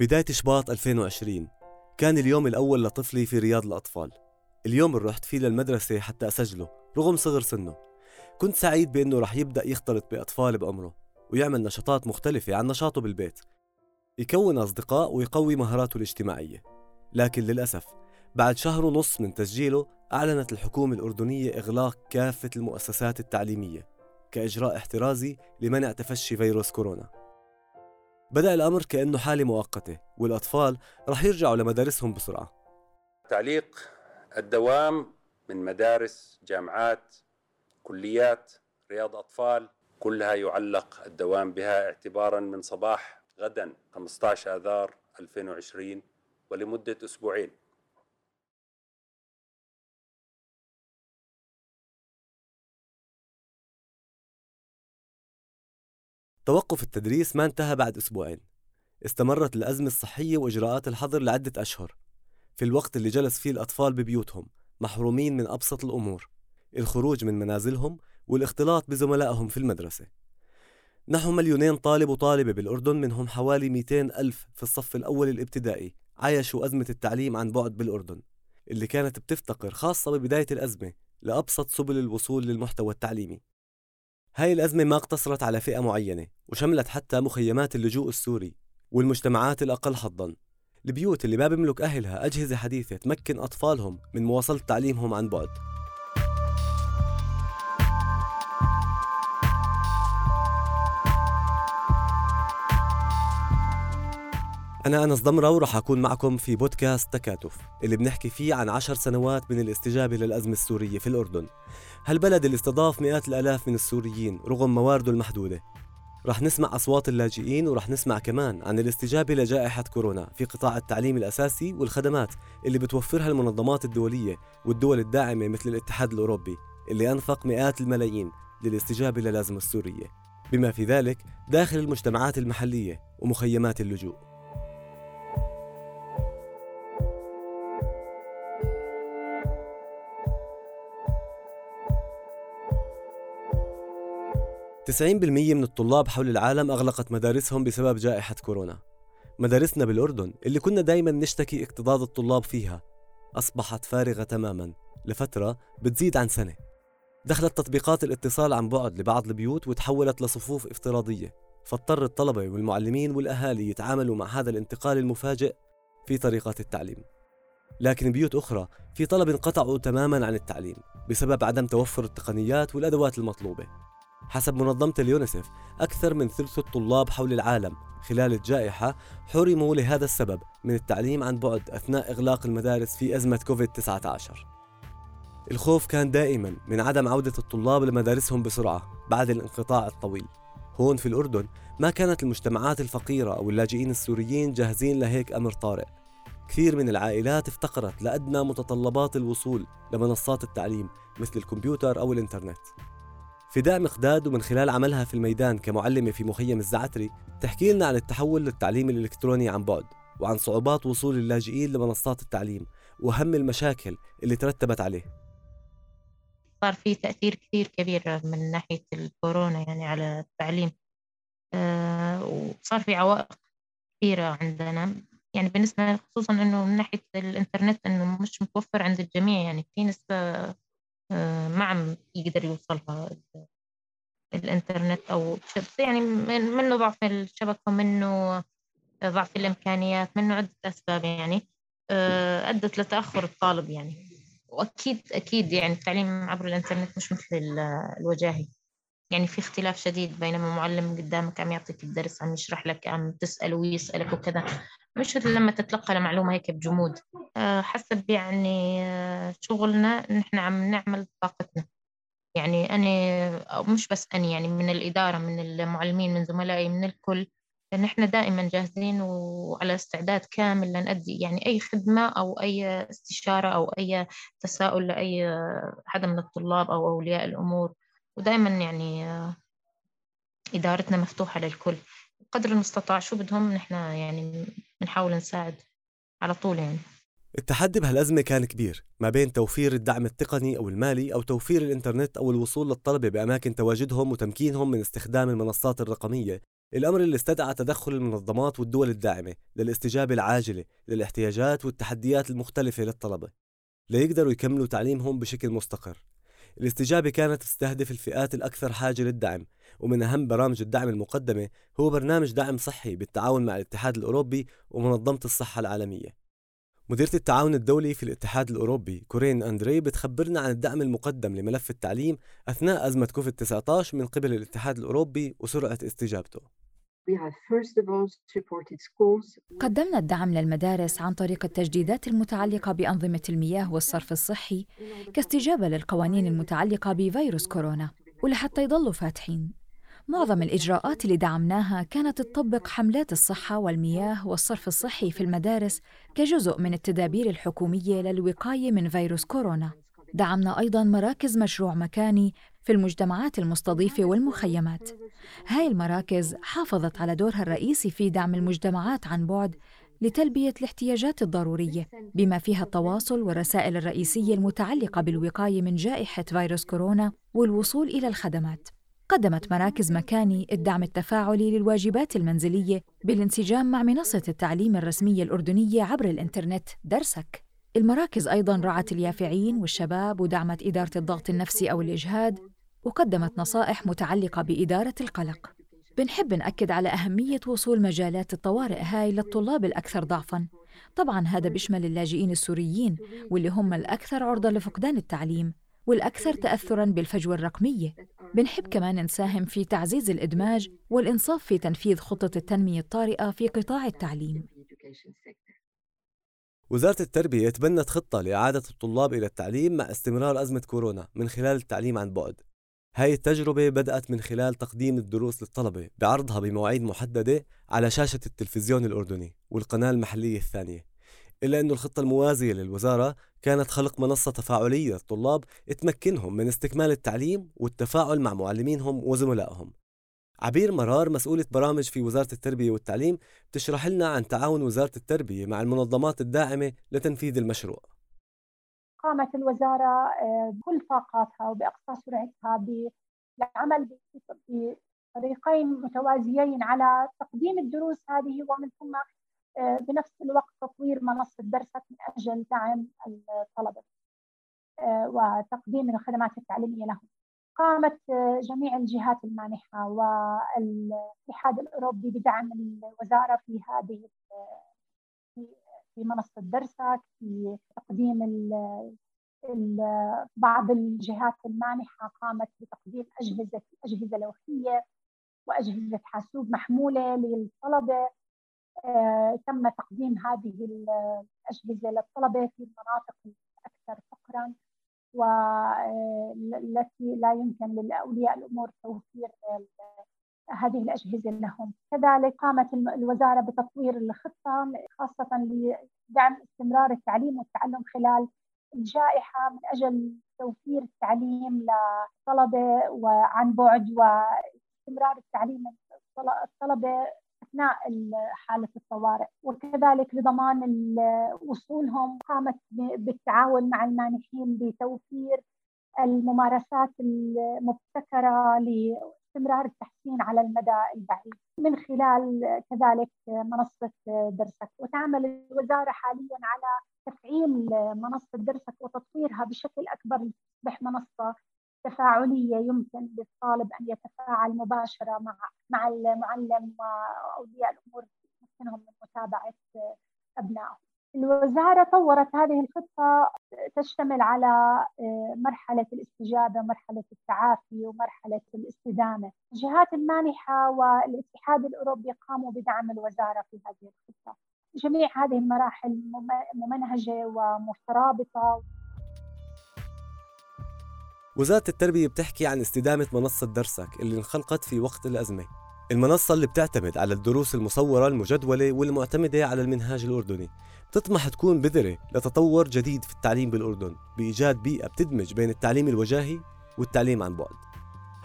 بداية شباط 2020 كان اليوم الأول لطفلي في رياض الأطفال. اليوم اللي رحت فيه للمدرسة حتى أسجله رغم صغر سنه. كنت سعيد بأنه رح يبدأ يختلط بأطفال بعمره ويعمل نشاطات مختلفة عن نشاطه بالبيت. يكون أصدقاء ويقوي مهاراته الاجتماعية. لكن للأسف بعد شهر ونص من تسجيله أعلنت الحكومة الأردنية إغلاق كافة المؤسسات التعليمية كإجراء احترازي لمنع تفشي فيروس كورونا. بدأ الأمر كأنه حالة مؤقتة والأطفال رح يرجعوا لمدارسهم بسرعة. تعليق الدوام من مدارس جامعات كليات رياض أطفال كلها يعلق الدوام بها اعتبارا من صباح غدا 15 آذار 2020 ولمدة أسبوعين. توقف التدريس ما انتهى بعد أسبوعين. استمرت الأزمة الصحية وإجراءات الحظر لعدة أشهر. في الوقت اللي جلس فيه الأطفال ببيوتهم محرومين من أبسط الأمور. الخروج من منازلهم والاختلاط بزملائهم في المدرسة. نحو مليونين طالب وطالبة بالأردن منهم حوالي 200 ألف في الصف الأول الابتدائي عايشوا أزمة التعليم عن بعد بالأردن اللي كانت بتفتقر خاصة ببداية الأزمة لأبسط سبل الوصول للمحتوى التعليمي. هاي الأزمة ما اقتصرت على فئة معينة وشملت حتى مخيمات اللجوء السوري والمجتمعات الأقل حظاً. البيوت اللي ما بيملك أهلها أجهزة حديثة تمكن أطفالهم من مواصلة تعليمهم عن بعد. أنا أنس ضمرة ورح أكون معكم في بودكاست تكاتف اللي بنحكي فيه عن عشر سنوات من الاستجابة للأزمة السورية في الأردن. هالبلد اللي استضاف مئات الآلاف من السوريين رغم موارده المحدودة. رح نسمع أصوات اللاجئين ورح نسمع كمان عن الاستجابة لجائحة كورونا في قطاع التعليم الأساسي والخدمات اللي بتوفرها المنظمات الدولية والدول الداعمة مثل الاتحاد الأوروبي اللي أنفق مئات الملايين للاستجابة للازمة السورية. بما في ذلك داخل المجتمعات المحلية ومخيمات اللجوء. 90% من الطلاب حول العالم أغلقت مدارسهم بسبب جائحة كورونا. مدارسنا بالأردن اللي كنا دايما نشتكي اكتظاظ الطلاب فيها أصبحت فارغة تماما. لفترة بتزيد عن سنة. دخلت تطبيقات الاتصال عن بعد لبعض البيوت وتحولت لصفوف افتراضية. فاضطر الطلبة والمعلمين والأهالي يتعاملوا مع هذا الانتقال المفاجئ في طريقات التعليم. لكن بيوت أخرى في طلب انقطعوا تماما عن التعليم بسبب عدم توفر التقنيات والأدوات المطلوبة. حسب منظمة اليونيسف أكثر من ثلث الطلاب حول العالم خلال الجائحة حرموا لهذا السبب من التعليم عن بعد أثناء إغلاق المدارس في أزمة كوفيد-19 الخوف كان دائما من عدم عودة الطلاب لمدارسهم بسرعة بعد الانقطاع الطويل. هون في الأردن ما كانت المجتمعات الفقيرة أو اللاجئين السوريين جاهزين لهيك أمر طارئ. كثير من العائلات افتقرت لأدنى متطلبات الوصول لمنصات التعليم مثل الكمبيوتر أو الإنترنت. فداء مقداد ومن خلال عملها في الميدان كمعلمة في مخيم الزعتري تحكي لنا عن التحول للتعليم الإلكتروني عن بعد وعن صعوبات وصول اللاجئين لمنصات التعليم وأهم المشاكل اللي ترتبت عليه. صار في تأثير كثير كبير من ناحية الكورونا يعني على التعليم. أه وصار في عوائق كثيرة عندنا. يعني بالنسبة خصوصا إنه من ناحية الإنترنت إنه مش متوفر عند الجميع يعني في نسبة آه، ما عم يقدر يوصلها الإنترنت أو يعني منه ضعف الشبكة منه ضعف الإمكانيات منه عدة أسباب يعني. آه، أدت لتأخر الطالب يعني. وأكيد أكيد يعني التعليم عبر الإنترنت مش مثل الوجاهي. يعني في اختلاف شديد بينما معلم قدامك عم يعطيك الدرس عم يشرح لك عم تسأله ويسألك وكذا. مش لما تتلقى المعلومة هيك بجمود. آه، حسب يعني آه، شغلنا نحن عم نعمل طاقتنا. يعني أنا مش بس أنا يعني من الإدارة من المعلمين من زملائي من الكل نحن دائما جاهزين وعلى استعداد كامل لنأدي يعني أي خدمة أو أي استشارة أو أي تساؤل لأي حدا من الطلاب أو أولياء الأمور. ودائما يعني آه، إدارتنا مفتوحة للكل. قدر المستطاع شو بدهم نحن يعني بنحاول نساعد على طول يعني. التحدي بهالأزمة كان كبير ما بين توفير الدعم التقني أو المالي أو توفير الإنترنت أو الوصول للطلبة بأماكن تواجدهم وتمكينهم من استخدام المنصات الرقمية. الأمر اللي استدعى تدخل المنظمات والدول الداعمة للاستجابة العاجلة للاحتياجات والتحديات المختلفة للطلبة. ليقدروا يكملوا تعليمهم بشكل مستقر. الاستجابة كانت تستهدف الفئات الأكثر حاجة للدعم ومن أهم برامج الدعم المقدمة هو برنامج دعم صحي بالتعاون مع الاتحاد الأوروبي ومنظمة الصحة العالمية. مديرة التعاون الدولي في الاتحاد الأوروبي كورين أندري بتخبرنا عن الدعم المقدم لملف التعليم أثناء أزمة كوفيد 19 من قبل الاتحاد الأوروبي وسرعة استجابته. قدمنا الدعم للمدارس عن طريق التجديدات المتعلقة بأنظمة المياه والصرف الصحي كاستجابة للقوانين المتعلقة بفيروس كورونا ولحتى يضلوا فاتحين. معظم الإجراءات اللي دعمناها كانت تطبق حملات الصحة والمياه والصرف الصحي في المدارس كجزء من التدابير الحكومية للوقاية من فيروس كورونا. دعمنا أيضاً مراكز مشروع مكاني في المجتمعات المستضيفة والمخيمات. هاي المراكز حافظت على دورها الرئيسي في دعم المجتمعات عن بعد لتلبية الاحتياجات الضرورية بما فيها التواصل والرسائل الرئيسية المتعلقة بالوقاية من جائحة فيروس كورونا والوصول إلى الخدمات. قدمت مراكز مكاني الدعم التفاعلي للواجبات المنزلية بالانسجام مع منصة التعليم الرسمية الأردنية عبر الإنترنت درسك. المراكز أيضاً رعت اليافعين والشباب ودعمت إدارة الضغط النفسي أو الإجهاد وقدمت نصائح متعلقة بإدارة القلق. بنحب نأكد على أهمية وصول مجالات الطوارئ هاي للطلاب الأكثر ضعفاً. طبعاً هذا بيشمل اللاجئين السوريين واللي هم الأكثر عرضة لفقدان التعليم والأكثر تأثراً بالفجوة الرقمية. بنحب كمان نساهم في تعزيز الإدماج والإنصاف في تنفيذ خطة التنمية الطارئة في قطاع التعليم. وزارة التربية تبنت خطة لإعادة الطلاب إلى التعليم مع استمرار أزمة كورونا من خلال التعليم عن بعد. هاي التجربة بدأت من خلال تقديم الدروس للطلبة بعرضها بمواعيد محددة على شاشة التلفزيون الأردني والقناة المحلية الثانية إلا أن الخطة الموازية للوزارة كانت خلق منصة تفاعلية للطلاب تمكنهم من استكمال التعليم والتفاعل مع معلمينهم وزملائهم. عبير مرار مسؤولة برامج في وزارة التربية والتعليم بتشرح لنا عن تعاون وزارة التربية مع المنظمات الداعمة لتنفيذ المشروع. قامت الوزارة آه، بكل طاقاتها وبأقصى سرعتها بالعمل بطريقين متوازيين على تقديم الدروس هذه ومن ثم آه، بنفس الوقت تطوير منصة درسك من أجل دعم الطلبة آه، وتقديم الخدمات التعليمية لهم. قامت جميع الجهات المانحة والاتحاد الأوروبي بدعم الوزارة في هذه في منصة درسك في تقديم بعض الجهات المانحة قامت بتقديم أجهزة أجهزة لوحية وأجهزة حاسوب محمولة للطلبة. آه، تم تقديم هذه الأجهزة للطلبة في المناطق الأكثر فقرا. والتي لا يمكن لأولياء الأمور توفير هذه الأجهزة لهم. كذلك قامت الوزارة بتطوير الخطة خاصة لدعم استمرار التعليم والتعلم خلال الجائحة من أجل توفير التعليم للطلبة وعن بعد واستمرار التعليم الطلبة أثناء حالة الطوارئ وكذلك لضمان وصولهم قامت بالتعاون مع المانحين بتوفير الممارسات المبتكرة لاستمرار التحسين على المدى البعيد. من خلال كذلك منصة درسك وتعمل الوزارة حاليا على تفعيل منصة درسك وتطويرها بشكل أكبر تصبح منصة تفاعلية يمكن للطالب أن يتفاعل مباشرة مع مع المعلم وأولياء الأمور يمكنهم من متابعة ابنائهم. الوزارة طورت هذه الخطة تشتمل على آه، مرحلة الاستجابة، مرحلة التعافي ومرحلة الاستدامة. الجهات المانحة والاتحاد الأوروبي قاموا بدعم الوزارة في هذه الخطة. جميع هذه المراحل ممنهجة ومترابطة. وزارة التربية بتحكي عن استدامة منصة درسك اللي انخلقت في وقت الأزمة. المنصة اللي بتعتمد على الدروس المصورة المجدولة والمعتمدة على المنهاج الأردني. بتطمح تكون بذرة لتطور جديد في التعليم بالأردن بإيجاد بيئة بتدمج بين التعليم الوجاهي والتعليم عن بعد.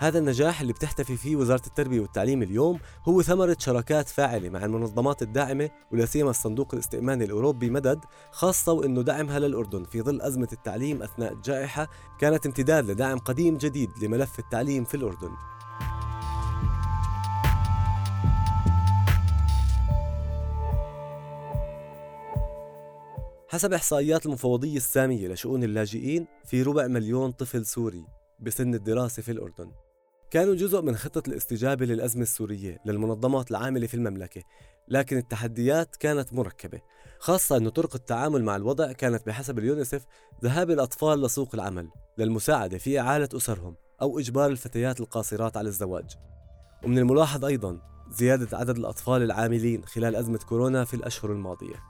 هذا النجاح اللي بتحتفي فيه وزارة التربية والتعليم اليوم هو ثمرة شراكات فاعلة مع المنظمات الداعمة ولا سيما الصندوق الاستئماني الأوروبي مدد خاصة وأنه دعمها للأردن في ظل أزمة التعليم أثناء الجائحة كانت امتداد لدعم قديم جديد لملف التعليم في الأردن. حسب إحصائيات المفوضية السامية لشؤون اللاجئين في ربع مليون طفل سوري بسن الدراسة في الأردن. كانوا جزء من خطة الاستجابة للأزمة السورية للمنظمات العاملة في المملكة لكن التحديات كانت مركبة خاصة أن طرق التعامل مع الوضع كانت بحسب اليونيسف ذهاب الأطفال لسوق العمل للمساعدة في إعالة أسرهم أو إجبار الفتيات القاصرات على الزواج. ومن الملاحظ أيضا زيادة عدد الأطفال العاملين خلال أزمة كورونا في الأشهر الماضية.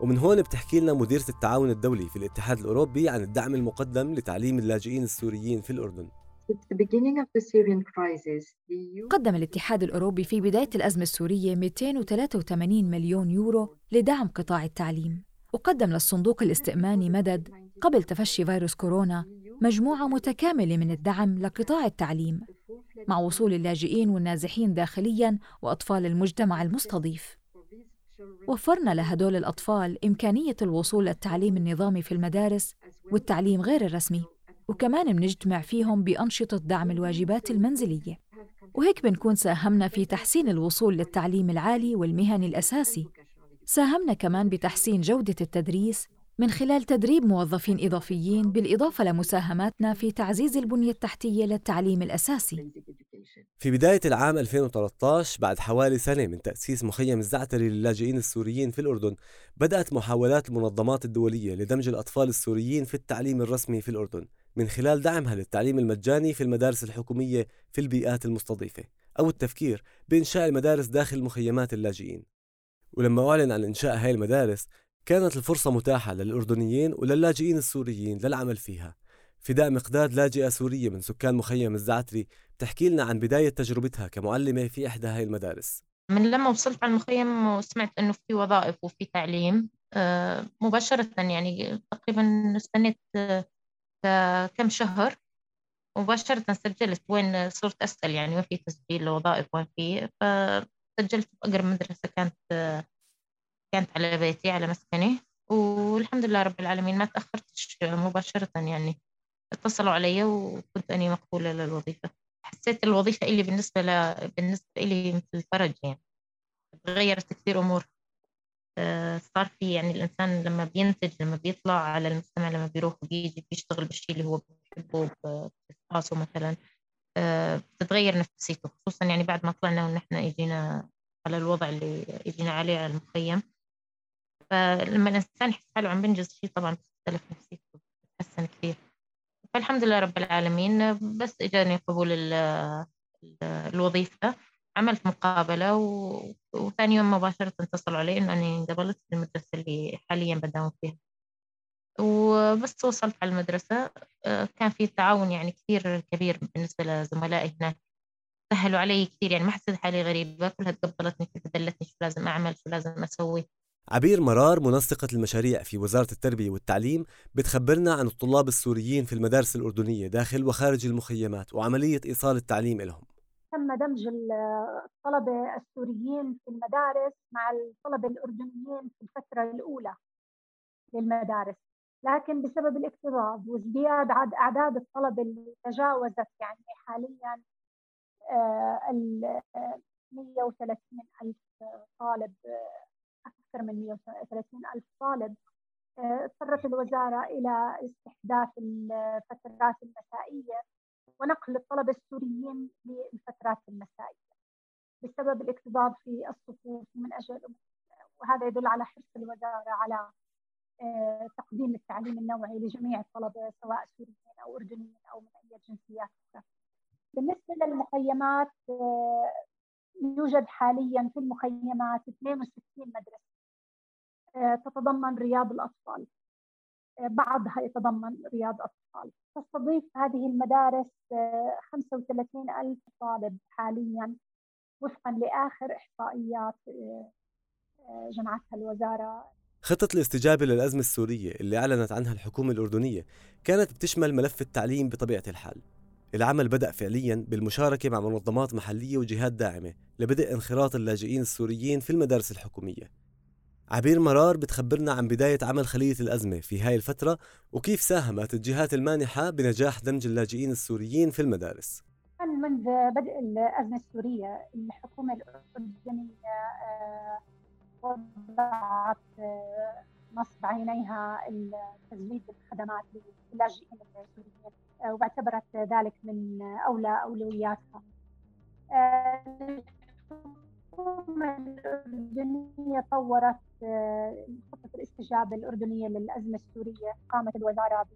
ومن هون بتحكي لنا مديرة التعاون الدولي في الاتحاد الأوروبي عن الدعم المقدم لتعليم اللاجئين السوريين في الأردن. قدم الاتحاد الأوروبي في بداية الأزمة السورية 283 مليون يورو لدعم قطاع التعليم. وقدم للصندوق الاستئماني مدد قبل تفشي فيروس كورونا مجموعة متكاملة من الدعم لقطاع التعليم مع وصول اللاجئين والنازحين داخلياً وأطفال المجتمع المستضيف. وفرنا لهدول الأطفال إمكانية الوصول للتعليم النظامي في المدارس والتعليم غير الرسمي. وكمان بنجتمع فيهم بأنشطة دعم الواجبات المنزلية. وهيك بنكون ساهمنا في تحسين الوصول للتعليم العالي والمهني الأساسي. ساهمنا كمان بتحسين جودة التدريس من خلال تدريب موظفين إضافيين بالإضافة لمساهماتنا في تعزيز البنية التحتية للتعليم الأساسي. في بداية العام 2013 بعد حوالي سنة من تأسيس مخيم الزعتري للاجئين السوريين في الأردن بدأت محاولات المنظمات الدولية لدمج الأطفال السوريين في التعليم الرسمي في الأردن. من خلال دعمها للتعليم المجاني في المدارس الحكومية في البيئات المستضيفة أو التفكير بإنشاء المدارس داخل مخيمات اللاجئين. ولما أعلن عن إنشاء هاي المدارس كانت الفرصة متاحة للأردنيين وللاجئين السوريين للعمل فيها. فداء مقداد لاجئة سورية من سكان مخيم الزعتري تحكي لنا عن بداية تجربتها كمعلمة في إحدى هاي المدارس. من لما وصلت على المخيم وسمعت إنه في وظائف وفي تعليم آه، مباشرة يعني تقريبا استنيت آه، كم شهر مباشرة سجلت وين صرت أسأل يعني وين في تسجيل لوظائف وين في فسجلت بأقرب مدرسة كانت كانت على بيتي على مسكني. والحمد لله رب العالمين ما تأخرتش مباشرة يعني اتصلوا علي وكنت أني مقبولة للوظيفة. حسيت الوظيفة اللي بالنسبة ل... بالنسبة لي مثل فرج يعني تغيرت كثير أمور. صار في يعني الإنسان لما بينتج لما بيطلع على المجتمع لما بيروح وبيجي بيشتغل بالشيء اللي هو بيحبه بإخلاصه مثلا آه، بتتغير نفسيته خصوصا يعني بعد ما طلعنا ونحن إجينا على الوضع اللي إجينا عليه على المخيم. فلما الإنسان يحس حاله عم بينجز شيء طبعا بتختلف نفسيته بتتحسن كثير. فالحمد لله رب العالمين بس إجاني قبول الوظيفة. عملت مقابلة و... وثاني يوم مباشرة اتصلوا علي إنه أني انقبلت في المدرسة اللي حاليا بداوم فيها. وبس وصلت على المدرسة. كان في تعاون يعني كثير كبير بالنسبة لزملائي هناك. سهلوا علي كثير يعني ما حسيت حالي غريبة. كلها تقبلتني كيف دلتني شو لازم أعمل شو لازم أسوي. عبير مرار منسقة المشاريع في وزارة التربية والتعليم بتخبرنا عن الطلاب السوريين في المدارس الأردنية داخل وخارج المخيمات وعملية إيصال التعليم لهم تم دمج الطلبة السوريين في المدارس مع الطلبة الأردنيين في الفترة الأولى للمدارس. لكن بسبب الاكتظاظ وازدياد أعداد الطلبة اللي تجاوزت يعني حاليا آه، ال 130 ألف طالب أكثر من 130 ألف طالب آه، اضطرت الوزارة إلى استحداث الفترات المسائية ونقل الطلبة السوريين للفترات المسائية بسبب الاكتظاظ في الصفوف من أجل وهذا يدل على حرص الوزارة على آه، تقديم التعليم النوعي لجميع الطلبة سواء سوريين أو أردنيين أو من أي جنسيات أخرى. بالنسبة للمخيمات آه، يوجد حاليا في المخيمات 62 مدرسة آه، تتضمن رياض الأطفال بعضها يتضمن رياض أطفال. تستضيف هذه المدارس 35 آه، ألف طالب حاليا وفقا لآخر إحصائيات جمعتها الوزارة. خطة الاستجابة للأزمة السورية اللي أعلنت عنها الحكومة الأردنية كانت بتشمل ملف التعليم بطبيعة الحال. العمل بدأ فعليا بالمشاركة مع منظمات محلية وجهات داعمة لبدء انخراط اللاجئين السوريين في المدارس الحكومية. عبير مرار بتخبرنا عن بداية عمل خلية الأزمة في هاي الفترة وكيف ساهمت الجهات المانحة بنجاح دمج اللاجئين السوريين في المدارس. منذ بدء الأزمة السورية الحكومة الأردنية آه، وضعت آه، نصب عينيها تزويد الخدمات للاجئين السوريين واعتبرت ذلك من أولى أولوياتها. الحكومة الأردنية طورت خطة الاستجابة الأردنية للأزمة السورية قامت الوزارة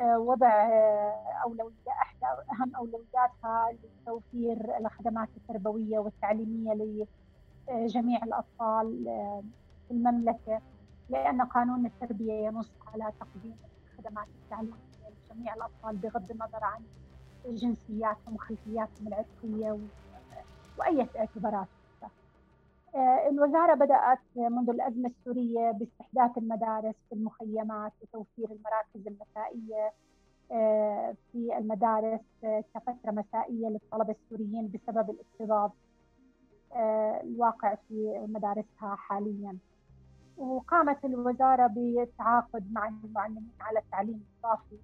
بوضع أولوية إحدى أهم أولوياتها لتوفير الخدمات التربوية والتعليمية لجميع الأطفال في المملكة لأن قانون التربية ينص على تقديم الخدمات التعليمية لجميع الأطفال بغض النظر عن جنسياتهم وخلفياتهم العرقية وأي اعتبارات. آه، الوزارة بدأت منذ الأزمة السورية باستحداث المدارس في المخيمات وتوفير المراكز المسائية آه، في المدارس آه، كفترة مسائية للطلبة السوريين بسبب الاكتظاظ الواقع في مدارسها حاليا. وقامت الوزارة بالتعاقد مع المعلمين على التعليم الإضافي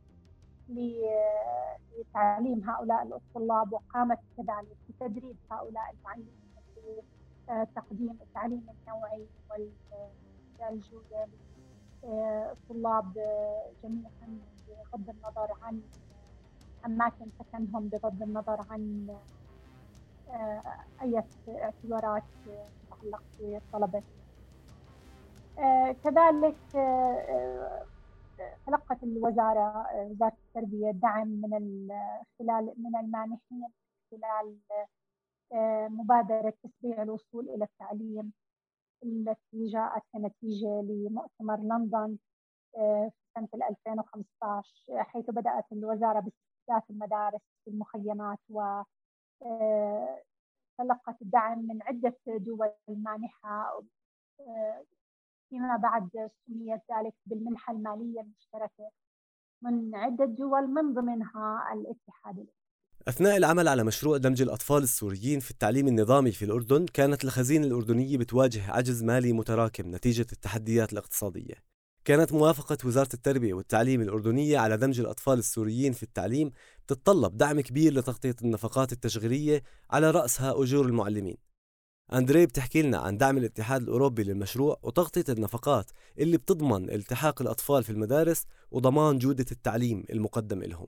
لتعليم هؤلاء الطلاب وقامت كذلك بتدريب هؤلاء المعلمين تقديم التعليم النوعي والجودة للطلاب جميعا بغض النظر عن أماكن سكنهم بغض النظر عن آه، أي اعتبارات تتعلق بالطلبة. آه، كذلك آه، تلقت الوزارة وزارة التربية دعم من خلال من المانحين خلال مبادرة تسريع الوصول إلى التعليم التي جاءت كنتيجة لمؤتمر لندن آه، في سنة 2015 حيث بدأت الوزارة باستحداث المدارس في المخيمات و آه، تلقت الدعم من عدة دول مانحة آه، فيما بعد سميت ذلك بالمنحة المالية المشتركة من عدة دول من ضمنها الاتحاد الأوروبي. أثناء العمل على مشروع دمج الأطفال السوريين في التعليم النظامي في الأردن كانت الخزينة الأردنية بتواجه عجز مالي متراكم نتيجة التحديات الاقتصادية. كانت موافقة وزارة التربية والتعليم الأردنية على دمج الأطفال السوريين في التعليم تتطلب دعم كبير لتغطية النفقات التشغيلية على رأسها أجور المعلمين. أندري بتحكي لنا عن دعم الاتحاد الأوروبي للمشروع وتغطية النفقات اللي بتضمن التحاق الأطفال في المدارس وضمان جودة التعليم المقدم لهم.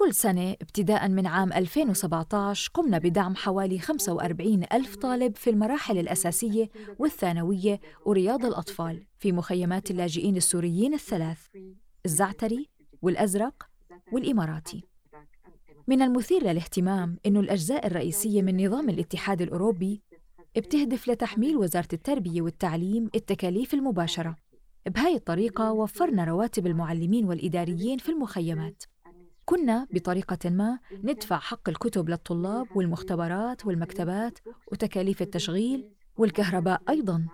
كل سنة ابتداء من عام 2017 قمنا بدعم حوالي 45 ألف طالب في المراحل الأساسية والثانوية ورياض الأطفال في مخيمات اللاجئين السوريين الثلاث الزعتري والأزرق والإماراتي. من المثير للاهتمام أن الأجزاء الرئيسية من نظام الاتحاد الأوروبي بتهدف لتحميل وزارة التربية والتعليم التكاليف المباشرة. بهاي الطريقة وفرنا رواتب المعلمين والإداريين في المخيمات. كنا بطريقة ما ندفع حق الكتب للطلاب والمختبرات والمكتبات وتكاليف التشغيل والكهرباء أيضاً.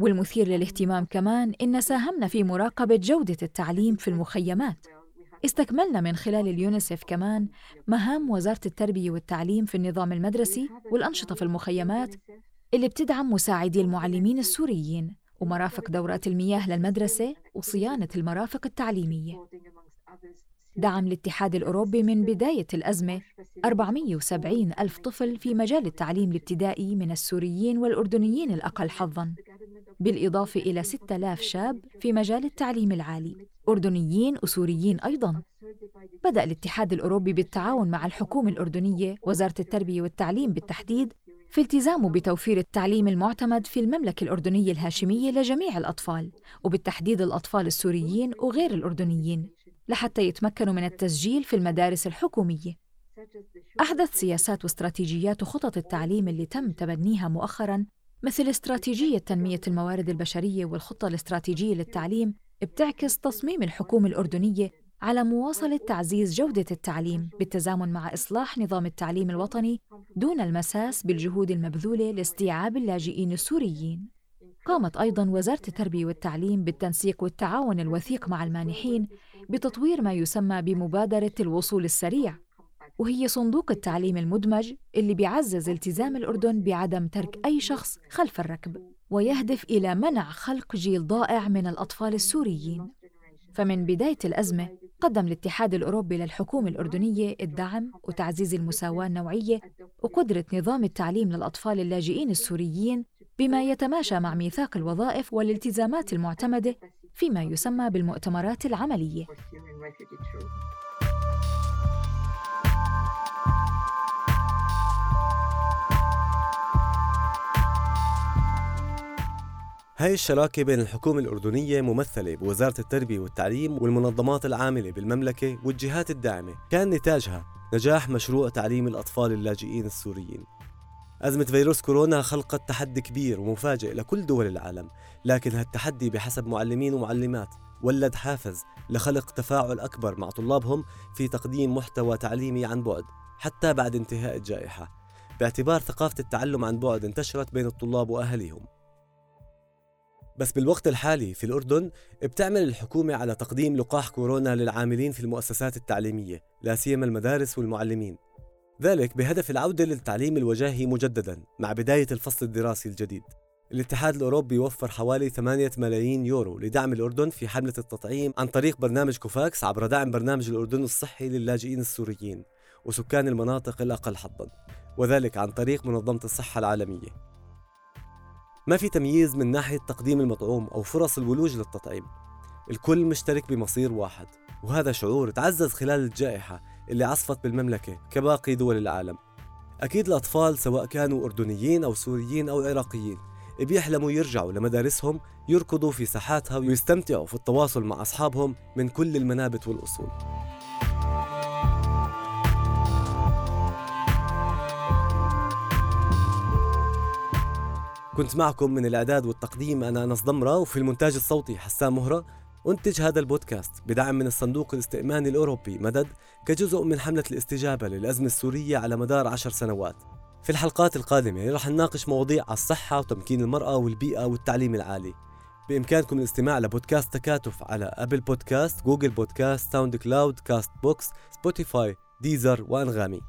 والمثير للاهتمام كمان إن ساهمنا في مراقبة جودة التعليم في المخيمات. استكملنا من خلال اليونيسف كمان مهام وزارة التربية والتعليم في النظام المدرسي والأنشطة في المخيمات اللي بتدعم مساعدي المعلمين السوريين ومرافق دورات المياه للمدرسة وصيانة المرافق التعليمية. دعم الاتحاد الأوروبي من بداية الأزمة. 470 ألف طفل في مجال التعليم الابتدائي من السوريين والأردنيين الأقل حظاً. بالإضافة إلى 6000 شاب في مجال التعليم العالي. أردنيين وسوريين أيضاً. بدأ الاتحاد الأوروبي بالتعاون مع الحكومة الأردنية وزارة التربية والتعليم بالتحديد في التزامه بتوفير التعليم المعتمد في المملكة الأردنية الهاشمية لجميع الأطفال وبالتحديد الأطفال السوريين وغير الأردنيين. لحتى يتمكنوا من التسجيل في المدارس الحكومية أحدث سياسات واستراتيجيات وخطط التعليم اللي تم تبنيها مؤخراً مثل استراتيجية تنمية الموارد البشرية والخطة الاستراتيجية للتعليم بتعكس تصميم الحكومة الأردنية على مواصلة تعزيز جودة التعليم بالتزامن مع إصلاح نظام التعليم الوطني دون المساس بالجهود المبذولة لاستيعاب اللاجئين السوريين. قامت أيضاً وزارة التربية والتعليم بالتنسيق والتعاون الوثيق مع المانحين بتطوير ما يسمى بمبادرة الوصول السريع وهي صندوق التعليم المدمج اللي بيعزز التزام الأردن بعدم ترك أي شخص خلف الركب ويهدف إلى منع خلق جيل ضائع من الأطفال السوريين. فمن بداية الأزمة قدم الاتحاد الأوروبي للحكومة الأردنية الدعم وتعزيز المساواة النوعية وقدرة نظام التعليم للأطفال اللاجئين السوريين بما يتماشى مع ميثاق الوظائف والالتزامات المعتمدة فيما يسمى بالمؤتمرات العملية. هاي الشراكة بين الحكومة الأردنية ممثلة بوزارة التربية والتعليم والمنظمات العاملة بالمملكة والجهات الداعمة كان نتاجها نجاح مشروع تعليم الأطفال اللاجئين السوريين. أزمة فيروس كورونا خلقت تحدي كبير ومفاجئ لكل دول العالم لكن هالتحدي بحسب معلمين ومعلمات. ولد حافز لخلق تفاعل أكبر مع طلابهم في تقديم محتوى تعليمي عن بعد حتى بعد انتهاء الجائحة. باعتبار ثقافة التعلم عن بعد انتشرت بين الطلاب وأهليهم. بس بالوقت الحالي في الأردن بتعمل الحكومة على تقديم لقاح كورونا للعاملين في المؤسسات التعليمية لا سيما المدارس والمعلمين. ذلك بهدف العودة للتعليم الوجاهي مجددا مع بداية الفصل الدراسي الجديد. الاتحاد الأوروبي يوفر حوالي 8 ملايين يورو لدعم الأردن في حملة التطعيم عن طريق برنامج كوفاكس عبر دعم برنامج الأردن الصحي للاجئين السوريين وسكان المناطق الأقل حظا وذلك عن طريق منظمة الصحة العالمية. ما في تمييز من ناحية تقديم المطعوم أو فرص الولوج للتطعيم؟ الكل مشترك بمصير واحد وهذا شعور تعزز خلال الجائحة اللي عصفت بالمملكة كباقي دول العالم. أكيد الأطفال سواء كانوا أردنيين أو سوريين أو عراقيين بيحلموا يرجعوا لمدارسهم يركضوا في ساحاتها ويستمتعوا في التواصل مع أصحابهم من كل المنابت والأصول. كنت معكم من الإعداد والتقديم أنا أنس ضمرة وفي المونتاج الصوتي حسام مهرة. أنتج هذا البودكاست بدعم من الصندوق الاستئماني الأوروبي مدد كجزء من حملة الاستجابة للأزمة السورية على مدار عشر سنوات. في الحلقات القادمة رح نناقش مواضيع على الصحة وتمكين المرأة والبيئة والتعليم العالي. بإمكانكم الاستماع لبودكاست تكاتف على Apple Podcast، Google Podcast، SoundCloud، Castbox، Spotify، Deezer وأنغامي.